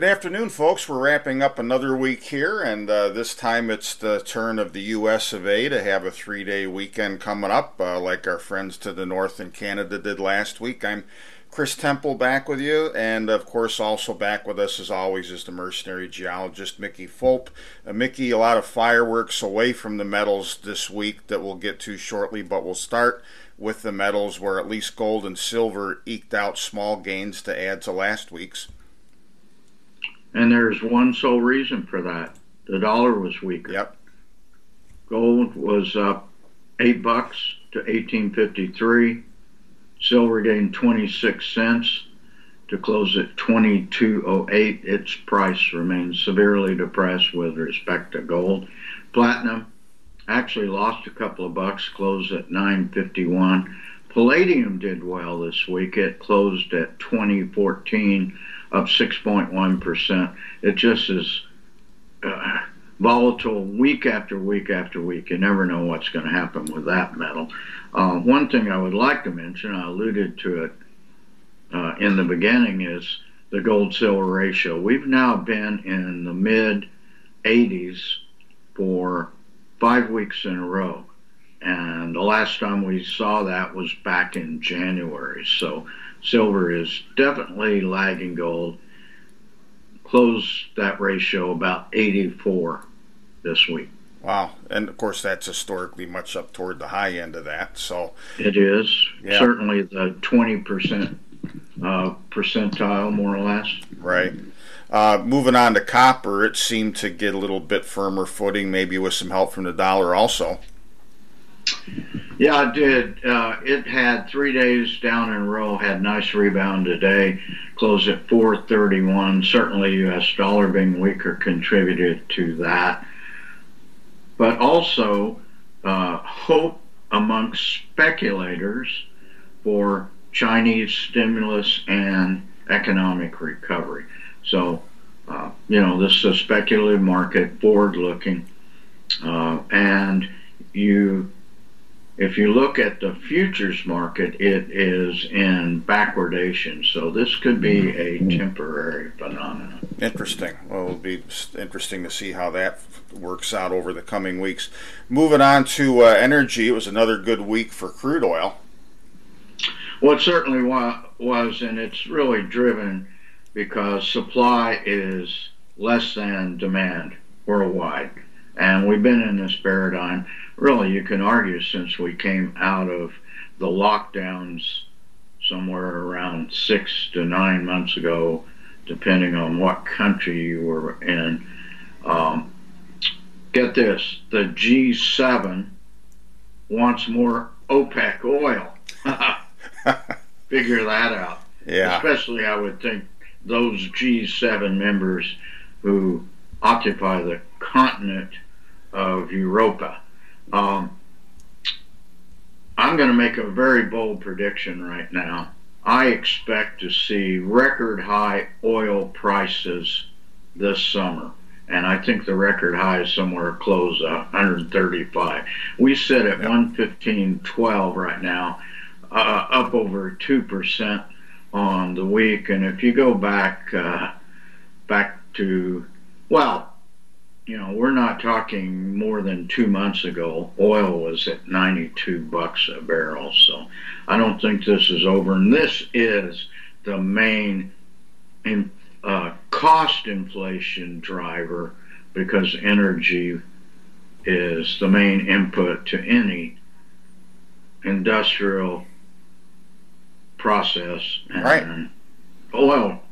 Good afternoon, folks. We're wrapping up another week here, and uh, this time it's the turn of the U.S. of A. to have a three day weekend coming up, uh, like our friends to the north in Canada did last week. I'm Chris Temple back with you, and of course, also back with us as always is the mercenary geologist Mickey Fulp. Uh, Mickey, a lot of fireworks away from the metals this week that we'll get to shortly, but we'll start with the metals where at least gold and silver eked out small gains to add to last week's. And there's one sole reason for that. The dollar was weaker. Yep. Gold was up eight bucks to 1853. Silver gained 26 cents to close at 2208. Its price remains severely depressed with respect to gold. Platinum actually lost a couple of bucks, closed at 951. Palladium did well this week. It closed at 2014 up 6.1%. It just is uh, volatile week after week after week. You never know what's going to happen with that metal. Uh, one thing I would like to mention, I alluded to it uh, in the beginning, is the gold silver ratio. We've now been in the mid 80s for five weeks in a row. And the last time we saw that was back in January. So silver is definitely lagging gold. Close that ratio about 84 this week. Wow, and of course that's historically much up toward the high end of that. So it is yeah. certainly the 20 percent uh, percentile, more or less. Right. Uh, moving on to copper, it seemed to get a little bit firmer footing, maybe with some help from the dollar also. Yeah, it did. Uh, it had three days down in a row, had nice rebound today, closed at 431. Certainly, U.S. dollar being weaker contributed to that. But also, uh, hope amongst speculators for Chinese stimulus and economic recovery. So, uh, you know, this is a speculative market, forward looking, uh, and you if you look at the futures market, it is in backwardation. So this could be mm-hmm. a temporary phenomenon. Interesting. Well, it'll be interesting to see how that works out over the coming weeks. Moving on to uh, energy, it was another good week for crude oil. Well, it certainly was, and it's really driven because supply is less than demand worldwide. And we've been in this paradigm really, you can argue since we came out of the lockdowns somewhere around six to nine months ago, depending on what country you were in. Um, get this the G7 wants more OPEC oil. Figure that out. Yeah. Especially, I would think, those G7 members who occupy the continent of Europa. Um, I'm going to make a very bold prediction right now. I expect to see record high oil prices this summer. And I think the record high is somewhere close to 135. We sit at yep. 115.12 right now, uh, up over 2% on the week. And if you go back, uh, back to, well, you know, we're not talking more than two months ago. Oil was at 92 bucks a barrel, so I don't think this is over. And this is the main in, uh, cost inflation driver because energy is the main input to any industrial process. And right. oil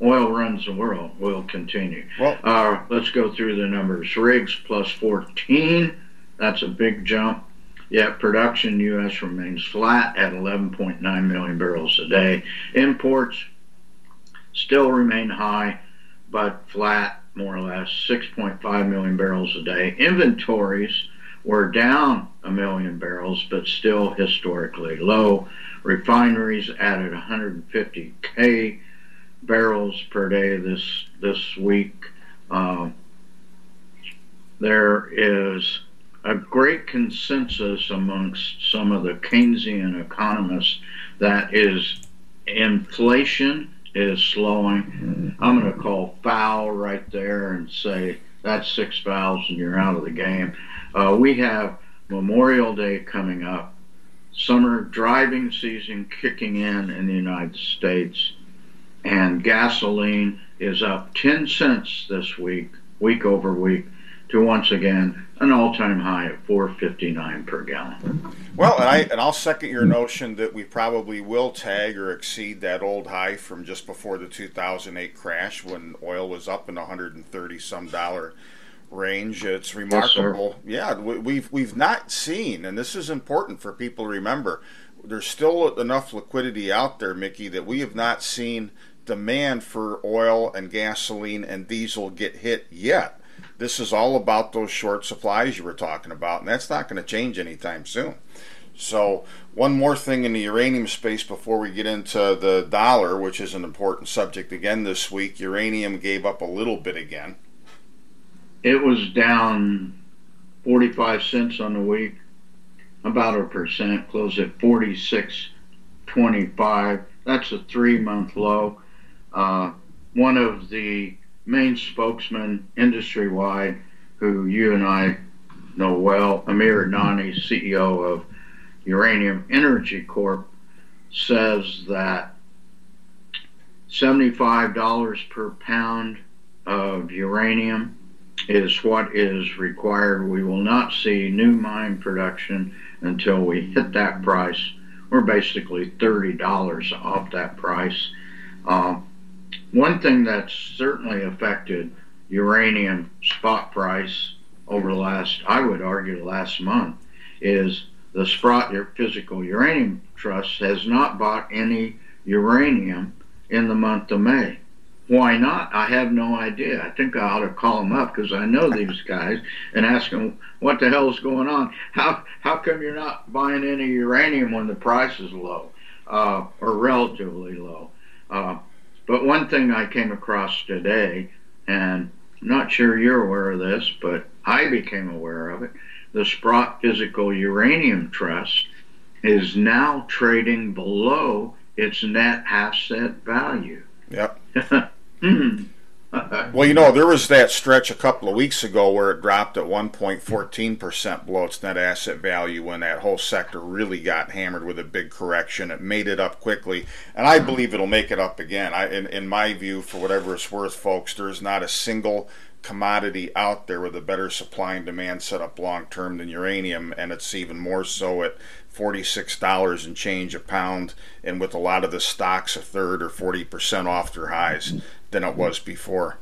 oil runs the world will continue. Well, uh, let's go through the numbers. Rigs plus 14, that's a big jump. Yet production U.S. remains flat at 11.9 million barrels a day. Imports still remain high, but flat more or less, 6.5 million barrels a day. Inventories were down a million barrels, but still historically low. Refineries added 150k barrels per day this this week. Uh, there is a great consensus amongst some of the Keynesian economists that is inflation is slowing. I'm going to call foul right there and say that's six fouls and you're out of the game. Uh, we have Memorial Day coming up, summer driving season kicking in in the United States, and gasoline is up 10 cents this week, week over week, to once again an all-time high of 4.59 per gallon. Well, and I and I'll second your notion that we probably will tag or exceed that old high from just before the 2008 crash when oil was up in 130 some dollar range. It's remarkable. Yes, yeah, we've we've not seen, and this is important for people to remember. There's still enough liquidity out there, Mickey, that we have not seen demand for oil and gasoline and diesel get hit yet. This is all about those short supplies you were talking about, and that's not going to change anytime soon. So, one more thing in the uranium space before we get into the dollar, which is an important subject again this week. Uranium gave up a little bit again. It was down 45 cents on the week, about a percent, closed at 46.25. That's a three month low. Uh, one of the main spokesman industry wide, who you and I know well, Amir Adnani, CEO of Uranium Energy Corp, says that $75 per pound of uranium is what is required. We will not see new mine production until we hit that price. We're basically $30 off that price. Uh, one thing that's certainly affected uranium spot price over the last, I would argue, the last month, is the Sprott Physical Uranium Trust has not bought any uranium in the month of May. Why not? I have no idea. I think I ought to call them up because I know these guys and ask them what the hell is going on. How how come you're not buying any uranium when the price is low uh, or relatively low? Uh, but one thing I came across today, and I'm not sure you're aware of this, but I became aware of it. The Sprott Physical Uranium Trust is now trading below its net asset value. Yep. hmm. well, you know, there was that stretch a couple of weeks ago where it dropped at 1.14% below its net asset value when that whole sector really got hammered with a big correction. It made it up quickly, and I believe it'll make it up again. I, in, in my view, for whatever it's worth, folks, there's not a single commodity out there with a better supply and demand set up long term than uranium, and it's even more so at $46 and change a pound, and with a lot of the stocks a third or 40% off their highs than it was before.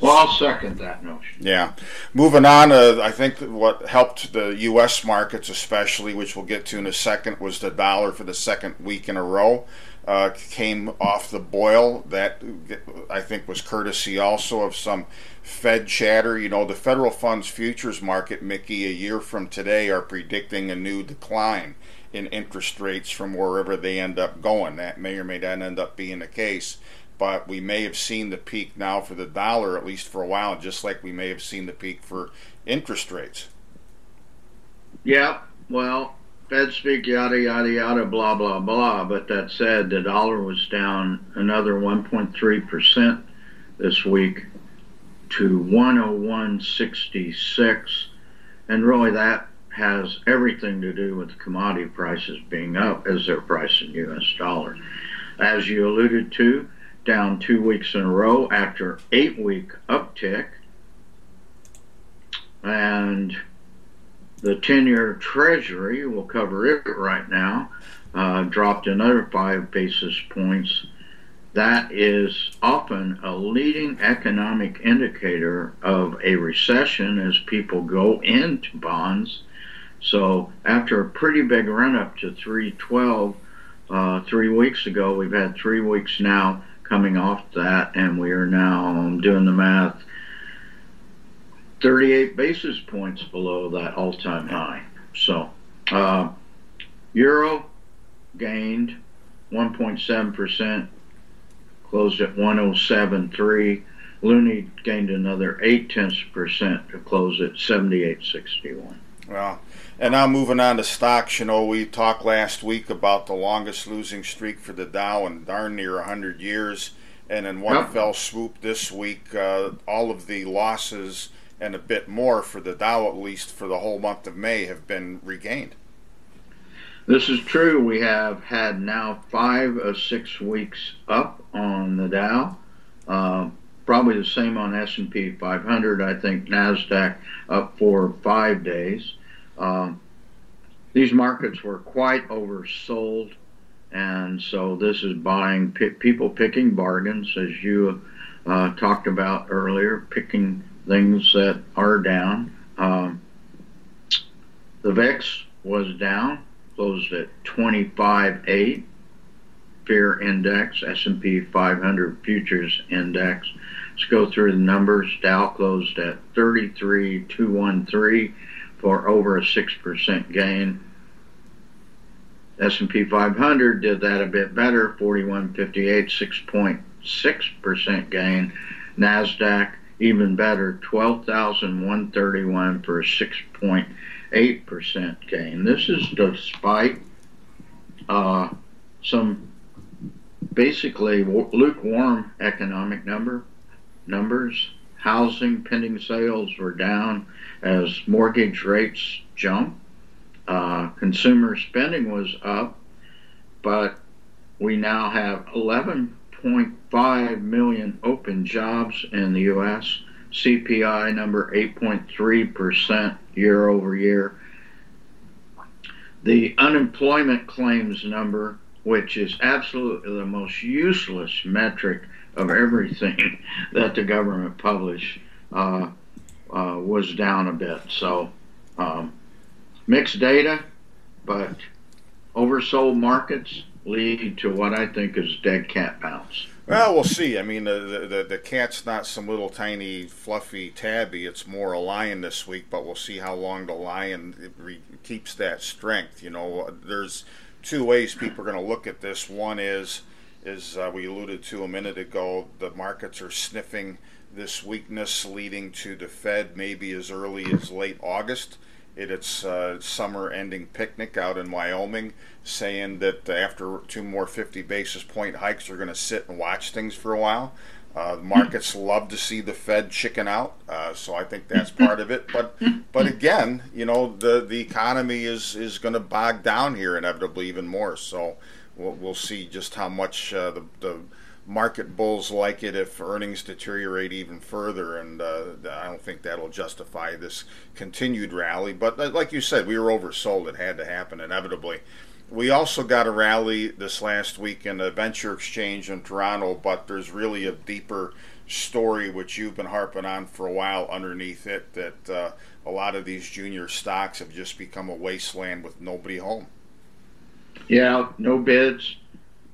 Well, I'll second that notion. Yeah. Moving on, uh, I think what helped the U.S. markets, especially, which we'll get to in a second, was the dollar for the second week in a row. Uh, came off the boil. That I think was courtesy also of some Fed chatter. You know, the federal funds futures market, Mickey, a year from today, are predicting a new decline in interest rates from wherever they end up going. That may or may not end up being the case but we may have seen the peak now for the dollar, at least for a while, just like we may have seen the peak for interest rates. Yeah, well, Fed speak, yada, yada, yada, blah, blah, blah. But that said, the dollar was down another 1.3% this week to 101.66. And really, that has everything to do with commodity prices being up as they're priced in U.S. dollars. As you alluded to, down two weeks in a row after eight week uptick. And the 10 year treasury, we'll cover it right now, uh, dropped another five basis points. That is often a leading economic indicator of a recession as people go into bonds. So after a pretty big run up to 312 uh, three weeks ago, we've had three weeks now coming off that, and we are now doing the math 38 basis points below that all time high. So, uh, Euro gained 1.7%, closed at 107.3. Loonie gained another 8 tenths percent to close at 78.61. Well, And now moving on to stocks, you know, we talked last week about the longest losing streak for the Dow in darn near 100 years. And in one yep. fell swoop this week, uh, all of the losses and a bit more for the Dow, at least for the whole month of May, have been regained. This is true. We have had now five or six weeks up on the Dow. Uh, probably the same on S&P 500. I think Nasdaq up for five days. Um, these markets were quite oversold, and so this is buying people picking bargains, as you uh, talked about earlier, picking things that are down. Um, the VIX was down, closed at 25.8. Fear Index, S&P 500 Futures Index. Let's go through the numbers. Dow closed at 33,213 for over a 6% gain. S&P 500 did that a bit better, 4158, 6.6% gain. Nasdaq even better, 12,131 for a 6.8% gain. This is despite uh, some basically lukewarm economic number numbers. Housing pending sales were down as mortgage rates jumped. Uh, consumer spending was up, but we now have 11.5 million open jobs in the U.S. CPI number 8.3% year over year. The unemployment claims number, which is absolutely the most useless metric of everything that the government published, uh, uh, was down a bit. So um, mixed data, but oversold markets lead to what I think is dead cat bounce. Well, we'll see. I mean, the, the the cat's not some little tiny fluffy tabby. It's more a lion this week, but we'll see how long the lion re- keeps that strength. You know, there's two ways people are going to look at this. One is, is uh, we alluded to a minute ago, the markets are sniffing this weakness leading to the Fed maybe as early as late August at its uh, summer ending picnic out in Wyoming, saying that after two more 50 basis point hikes, they're going to sit and watch things for a while. Uh, the markets love to see the Fed chicken out, uh, so I think that's part of it. But but again, you know, the the economy is is going to bog down here inevitably even more. So we'll, we'll see just how much uh, the the market bulls like it if earnings deteriorate even further, and uh, I don't think that'll justify this continued rally. But uh, like you said, we were oversold; it had to happen inevitably. We also got a rally this last week in the venture exchange in Toronto, but there's really a deeper story which you've been harping on for a while underneath it that uh, a lot of these junior stocks have just become a wasteland with nobody home. Yeah, no bids.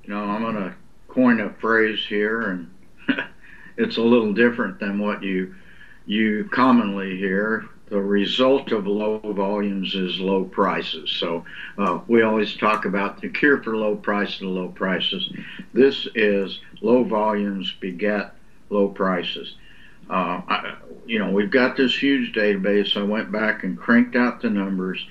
You know, I'm gonna coin a phrase here, and it's a little different than what you you commonly hear. The result of low volumes is low prices. So uh, we always talk about the cure for low prices low prices. This is low volumes beget low prices. Uh, I, you know, we've got this huge database. I went back and cranked out the numbers.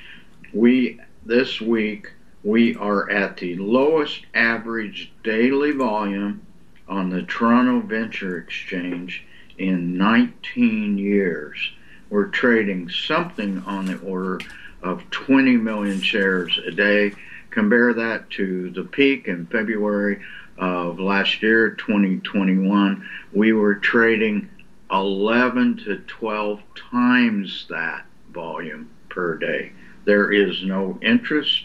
We this week we are at the lowest average daily volume on the Toronto Venture Exchange in 19 years. We're trading something on the order of 20 million shares a day. Compare that to the peak in February of last year, 2021. We were trading 11 to 12 times that volume per day. There is no interest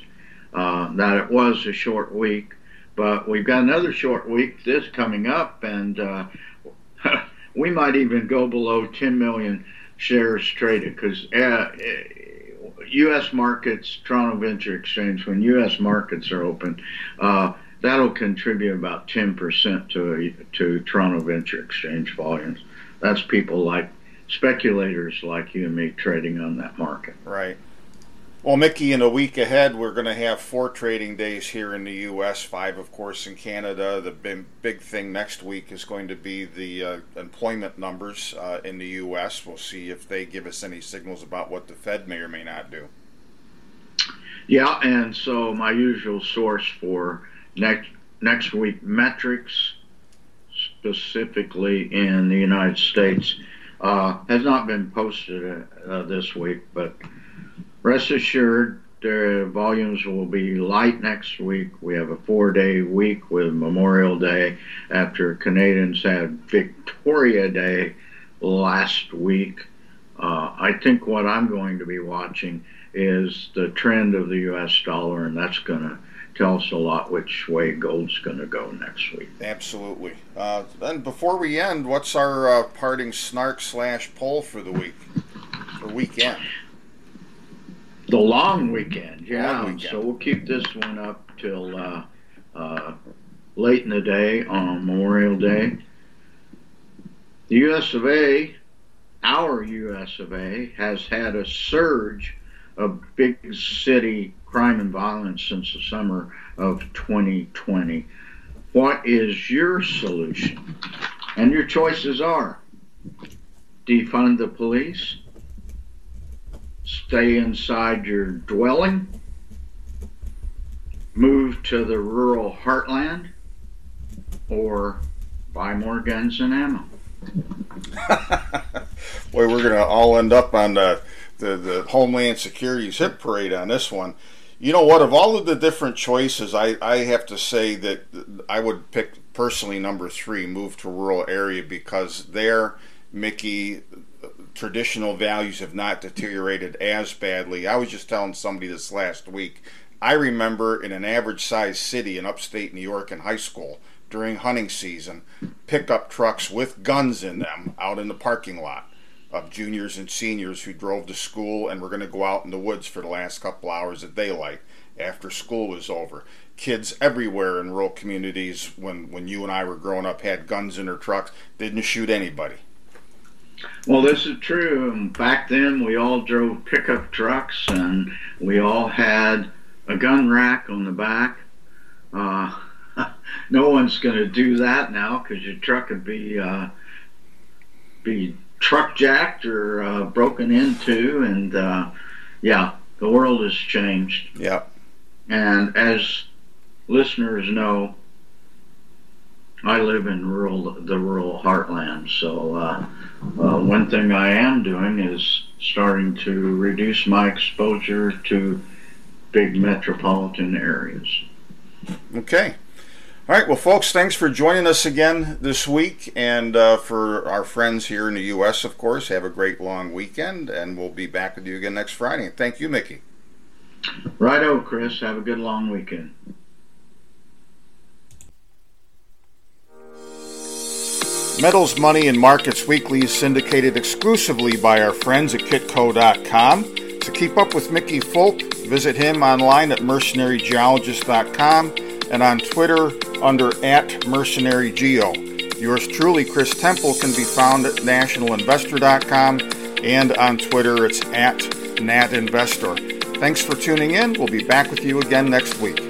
uh, that it was a short week. But we've got another short week this coming up, and uh, we might even go below 10 million shares traded because uh, U.S. markets, Toronto Venture Exchange, when U.S. markets are open, uh, that'll contribute about 10% to to Toronto Venture Exchange volumes. That's people like speculators like you and me trading on that market. Right. Well, Mickey, in a week ahead, we're going to have four trading days here in the U.S., five, of course, in Canada. The big, thing next week is going to be the uh, employment numbers uh, in the U.S. We'll see if they give us any signals about what the Fed may or may not do. Yeah, and so my usual source for next next week metrics, specifically in the United States, uh, has not been posted uh, this week, but rest assured the volumes will be light next week. We have a four day week with Memorial Day after Canadians had Victoria Day last week. Uh, I think what I'm going to be watching is the trend of the U.S. dollar, and that's going to tell us a lot which way gold's going to go next week. Absolutely. Uh, then before we end, what's our uh, parting snark slash poll for the week or weekend? The long weekend, yeah. Long weekend. So we'll keep this one up till uh, uh, late in the day on Memorial Day. The U.S. of A, our U.S. of A, has had a surge of big city crime and violence since the summer of 2020. What is your solution? And your choices are defund the police, stay inside your dwelling, move to the rural heartland, or buy more guns and ammo. Boy, we're going to all end up on the, the, the Homeland Security's hit parade on this one. You know what? Of all of the different choices, I, I have to say that I would pick personally number three, move to rural area, because there, Mickey, traditional values have not deteriorated as badly. I was just telling somebody this last week. I remember in an average sized city in upstate New York in high school during hunting season, pickup trucks with guns in them out in the parking lot of juniors and seniors who drove to school and were going to go out in the woods for the last couple hours of daylight after school was over. Kids everywhere in rural communities, when, when you and I were growing up, had guns in their trucks, didn't shoot anybody. Well, this is true. Back then, we all drove pickup trucks and we all had a gun rack on the back. Uh, no one's going to do that now because your truck would be uh, be truck jacked or uh, broken into, and uh, yeah, the world has changed. Yeah. And as listeners know, I live in rural the rural heartland, so uh, one thing I am doing is starting to reduce my exposure to big metropolitan areas. Okay. All right, well, folks, thanks for joining us again this week. And uh, for our friends here in the U.S., of course, have a great long weekend. And we'll be back with you again next Friday. Thank you, Mickey. Righto, Chris. Have a good long weekend. Metals, Money, and Markets Weekly is syndicated exclusively by our friends at kitco.com. To keep up with Mickey Fulp, visit him online at mercenarygeologist.com and on Twitter under at mercenarygeo. Yours truly, Chris Temple, can be found at nationalinvestor.com and on Twitter it's at natinvestor. Thanks for tuning in. We'll be back with you again next week.